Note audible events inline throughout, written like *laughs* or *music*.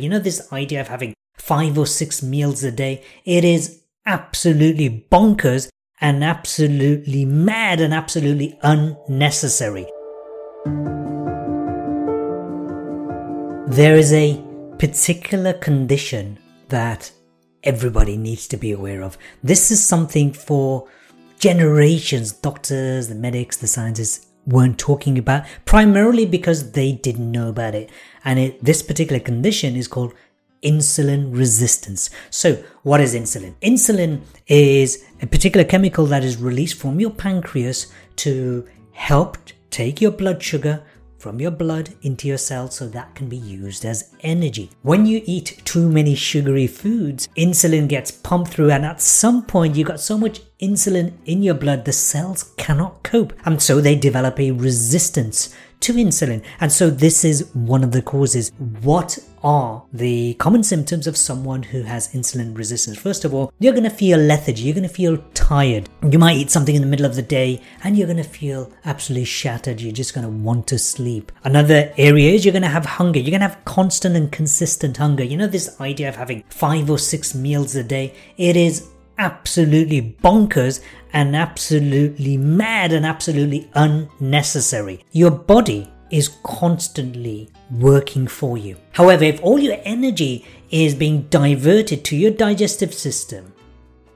You know, this idea of having five or six meals a day, it is absolutely bonkers and absolutely mad and absolutely unnecessary. There is a particular condition that everybody needs to be aware of. This is something for generations, doctors, the medics, the scientists weren't talking about, primarily because they didn't know about it. And it, this particular condition is called insulin resistance. So, what is insulin? Insulin is a particular chemical that is released from your pancreas to help take your blood sugar from your blood into your cells so that can be used as energy. When you eat too many sugary foods, insulin gets pumped through, and at some point, you've got so much insulin in your blood, the cells cannot cope, and so they develop a resistance to insulin. And so this is one of the causes. What are the common symptoms of someone who has insulin resistance? First of all, you're going to feel lethargy. You're going to feel tired. You might eat something in the middle of the day and you're going to feel absolutely shattered. You're just going to want to sleep. Another area is you're going to have hunger. You're going to have constant and consistent hunger. You know, this idea of having five or six meals a day, it is absolutely bonkers and absolutely mad and absolutely unnecessary. Your body is constantly working for you. However, if all your energy is being diverted to your digestive system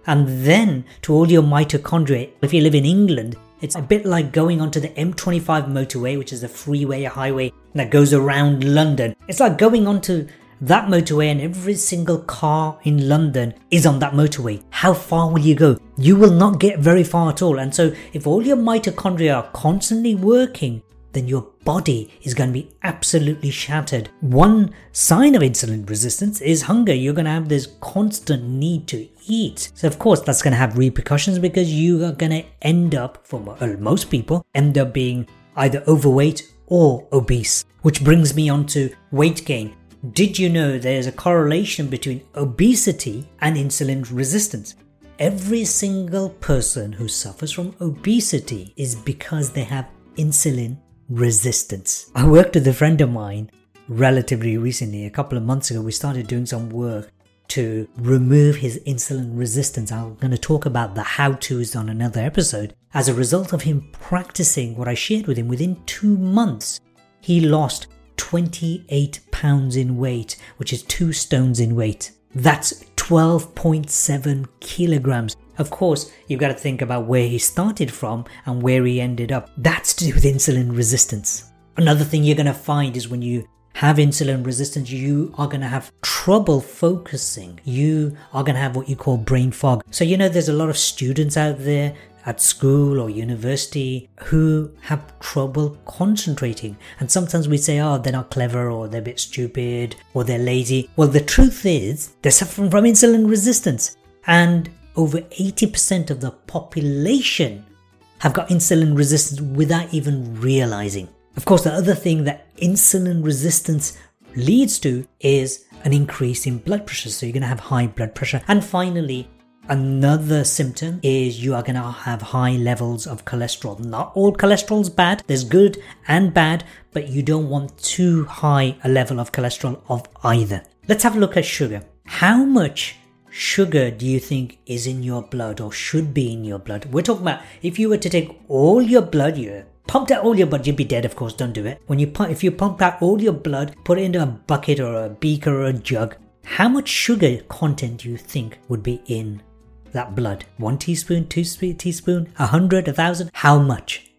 and then to all your mitochondria, if you live in England, it's a bit like going onto the M25 motorway, which is a freeway, a highway that goes around London. It's like going onto that motorway and every single car in London is on that motorway. How far will you go? You will not get very far at all. And so, if all your mitochondria are constantly working, then your body is going to be absolutely shattered. One sign of insulin resistance is hunger. You're going to have this constant need to eat. So, of course, that's going to have repercussions because you are going to end up, for most people, end up being either overweight or obese. Which brings me on to weight gain. Did you know there's a correlation between obesity and insulin resistance? Every single person who suffers from obesity is because they have insulin resistance. I worked with a friend of mine relatively recently, a couple of months ago. We started doing some work to remove his insulin resistance. I'm going to talk about the how to's on another episode. As a result of him practicing what I shared with him within two months, he lost 28 pounds in weight, which is two stones in weight. That's 12.7 kilograms. Of course, you've got to think about where he started from and where he ended up. That's to do with insulin resistance. Another thing you're going to find is when you have insulin resistance, you are going to have trouble focusing. You are going to have what you call brain fog. So, you know, there's a lot of students out there at school or university who have trouble concentrating. And sometimes we say, oh, they're not clever or they're a bit stupid or they're lazy. Well, the truth is they're suffering from insulin resistance. And over 80% of the population have got insulin resistance without even realizing. Of course, the other thing that insulin resistance leads to is an increase in blood pressure. So you're going to have high blood pressure. And finally, Another symptom is you are going to have high levels of cholesterol. Not all cholesterol is bad, there's good and bad, but you don't want too high a level of cholesterol of either. Let's have a look at sugar. How much sugar do you think is in your blood or should be in your blood? We're talking about if you were to take all your blood, you pumped out all your blood, you'd be dead, of course, don't do it. When you pump, if you pump out all your blood, put it into a bucket or a beaker or a jug, how much sugar content do you think would be in that blood? One teaspoon, two teaspoon, a hundred, a thousand? How much?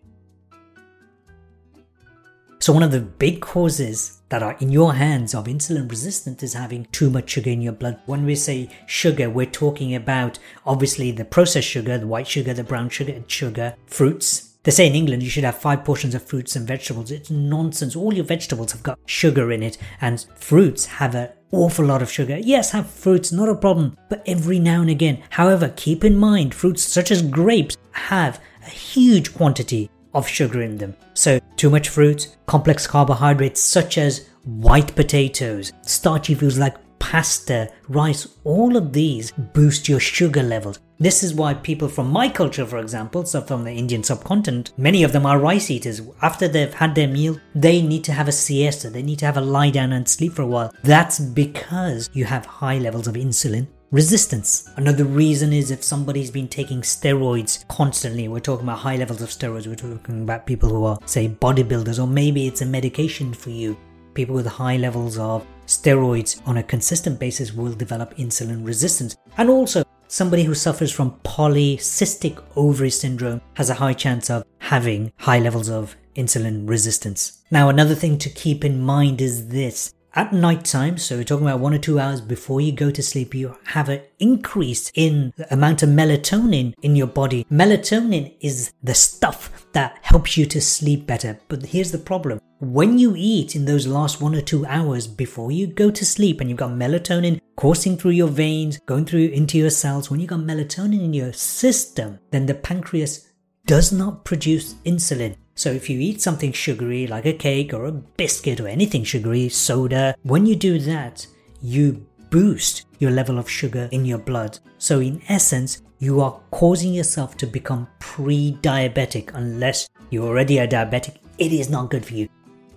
So one of the big causes that are in your hands of insulin resistance is having too much sugar in your blood. When we say sugar, we're talking about obviously the processed sugar, the white sugar, the brown sugar, and sugar, fruits. They say in England you should have five portions of fruits and vegetables. It's nonsense. All your vegetables have got sugar in it, and fruits have an awful lot of sugar. Yes, have fruits, not a problem, but every now and again. However, keep in mind fruits such as grapes have a huge quantity of sugar in them. So, too much fruit, complex carbohydrates such as white potatoes, starchy foods like pasta, rice, all of these boost your sugar levels. This is why people from my culture, for example, so from the Indian subcontinent, many of them are rice eaters. After they've had their meal, they need to have a siesta. They need to have a lie down and sleep for a while. That's because you have high levels of insulin resistance. Another reason is if somebody's been taking steroids constantly, we're talking about high levels of steroids, we're talking about people who are, say, bodybuilders, or maybe it's a medication for you. People with high levels of steroids on a consistent basis will develop insulin resistance. And also, somebody who suffers from polycystic ovary syndrome has a high chance of having high levels of insulin resistance. Now, another thing to keep in mind is this at night time, so we're talking about one or two hours before you go to sleep, you have an increase in the amount of melatonin in your body. Melatonin is the stuff that helps you to sleep better. But here's the problem. When you eat in those last one or two hours before you go to sleep and you've got melatonin coursing through your veins, going through into your cells, when you've got melatonin in your system, then the pancreas does not produce insulin. So if you eat something sugary like a cake or a biscuit or anything sugary, soda, when you do that, you boost your level of sugar in your blood. So in essence, you are causing yourself to become pre-diabetic unless you're already a diabetic. It is not good for you.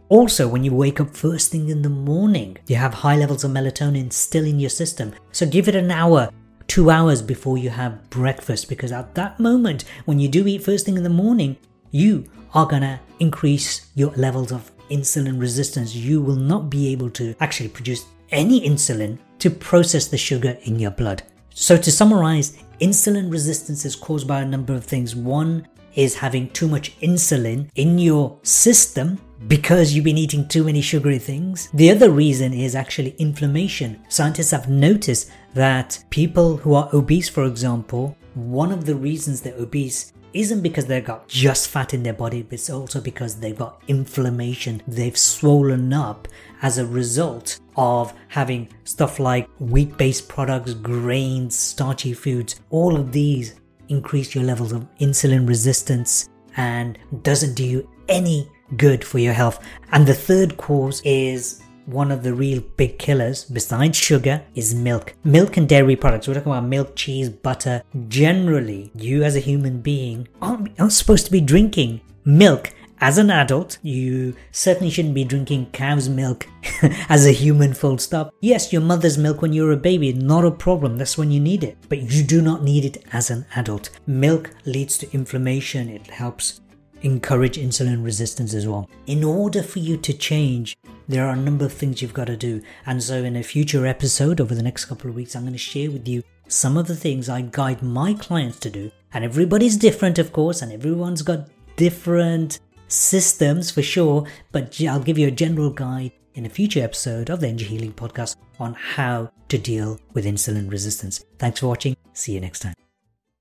Also, when you wake up first thing in the morning, you have high levels of melatonin still in your system. So give it an hour, two hours before you have breakfast because at that moment, when you do eat first thing in the morning, you are gonna increase your levels of insulin resistance. You will not be able to actually produce any insulin to process the sugar in your blood. So, to summarize, insulin resistance is caused by a number of things. One is having too much insulin in your system because you've been eating too many sugary things. The other reason is actually inflammation. Scientists have noticed that people who are obese, for example, one of the reasons they're obese isn't because they've got just fat in their body, but it's also because they've got inflammation. They've swollen up as a result of having stuff like wheat based products, grains, starchy foods. All of these increase your levels of insulin resistance and doesn't do you any good for your health. And the third cause is one of the real big killers besides sugar is milk. Milk and dairy products. We're talking about milk, cheese, butter. Generally, you as a human being aren't, aren't supposed to be drinking milk as an adult, you certainly shouldn't be drinking cow's milk *laughs* as a human full stop. Yes, your mother's milk when you're a baby, not a problem, that's when you need it. But you do not need it as an adult. Milk leads to inflammation, it helps encourage insulin resistance as well. In order for you to change, there are a number of things you've got to do. And so, in a future episode over the next couple of weeks, I'm going to share with you some of the things I guide my clients to do. And everybody's different, of course, and everyone's got different systems for sure. But I'll give you a general guide in a future episode of the Energy Healing Podcast on how to deal with insulin resistance. Thanks for watching. See you next time.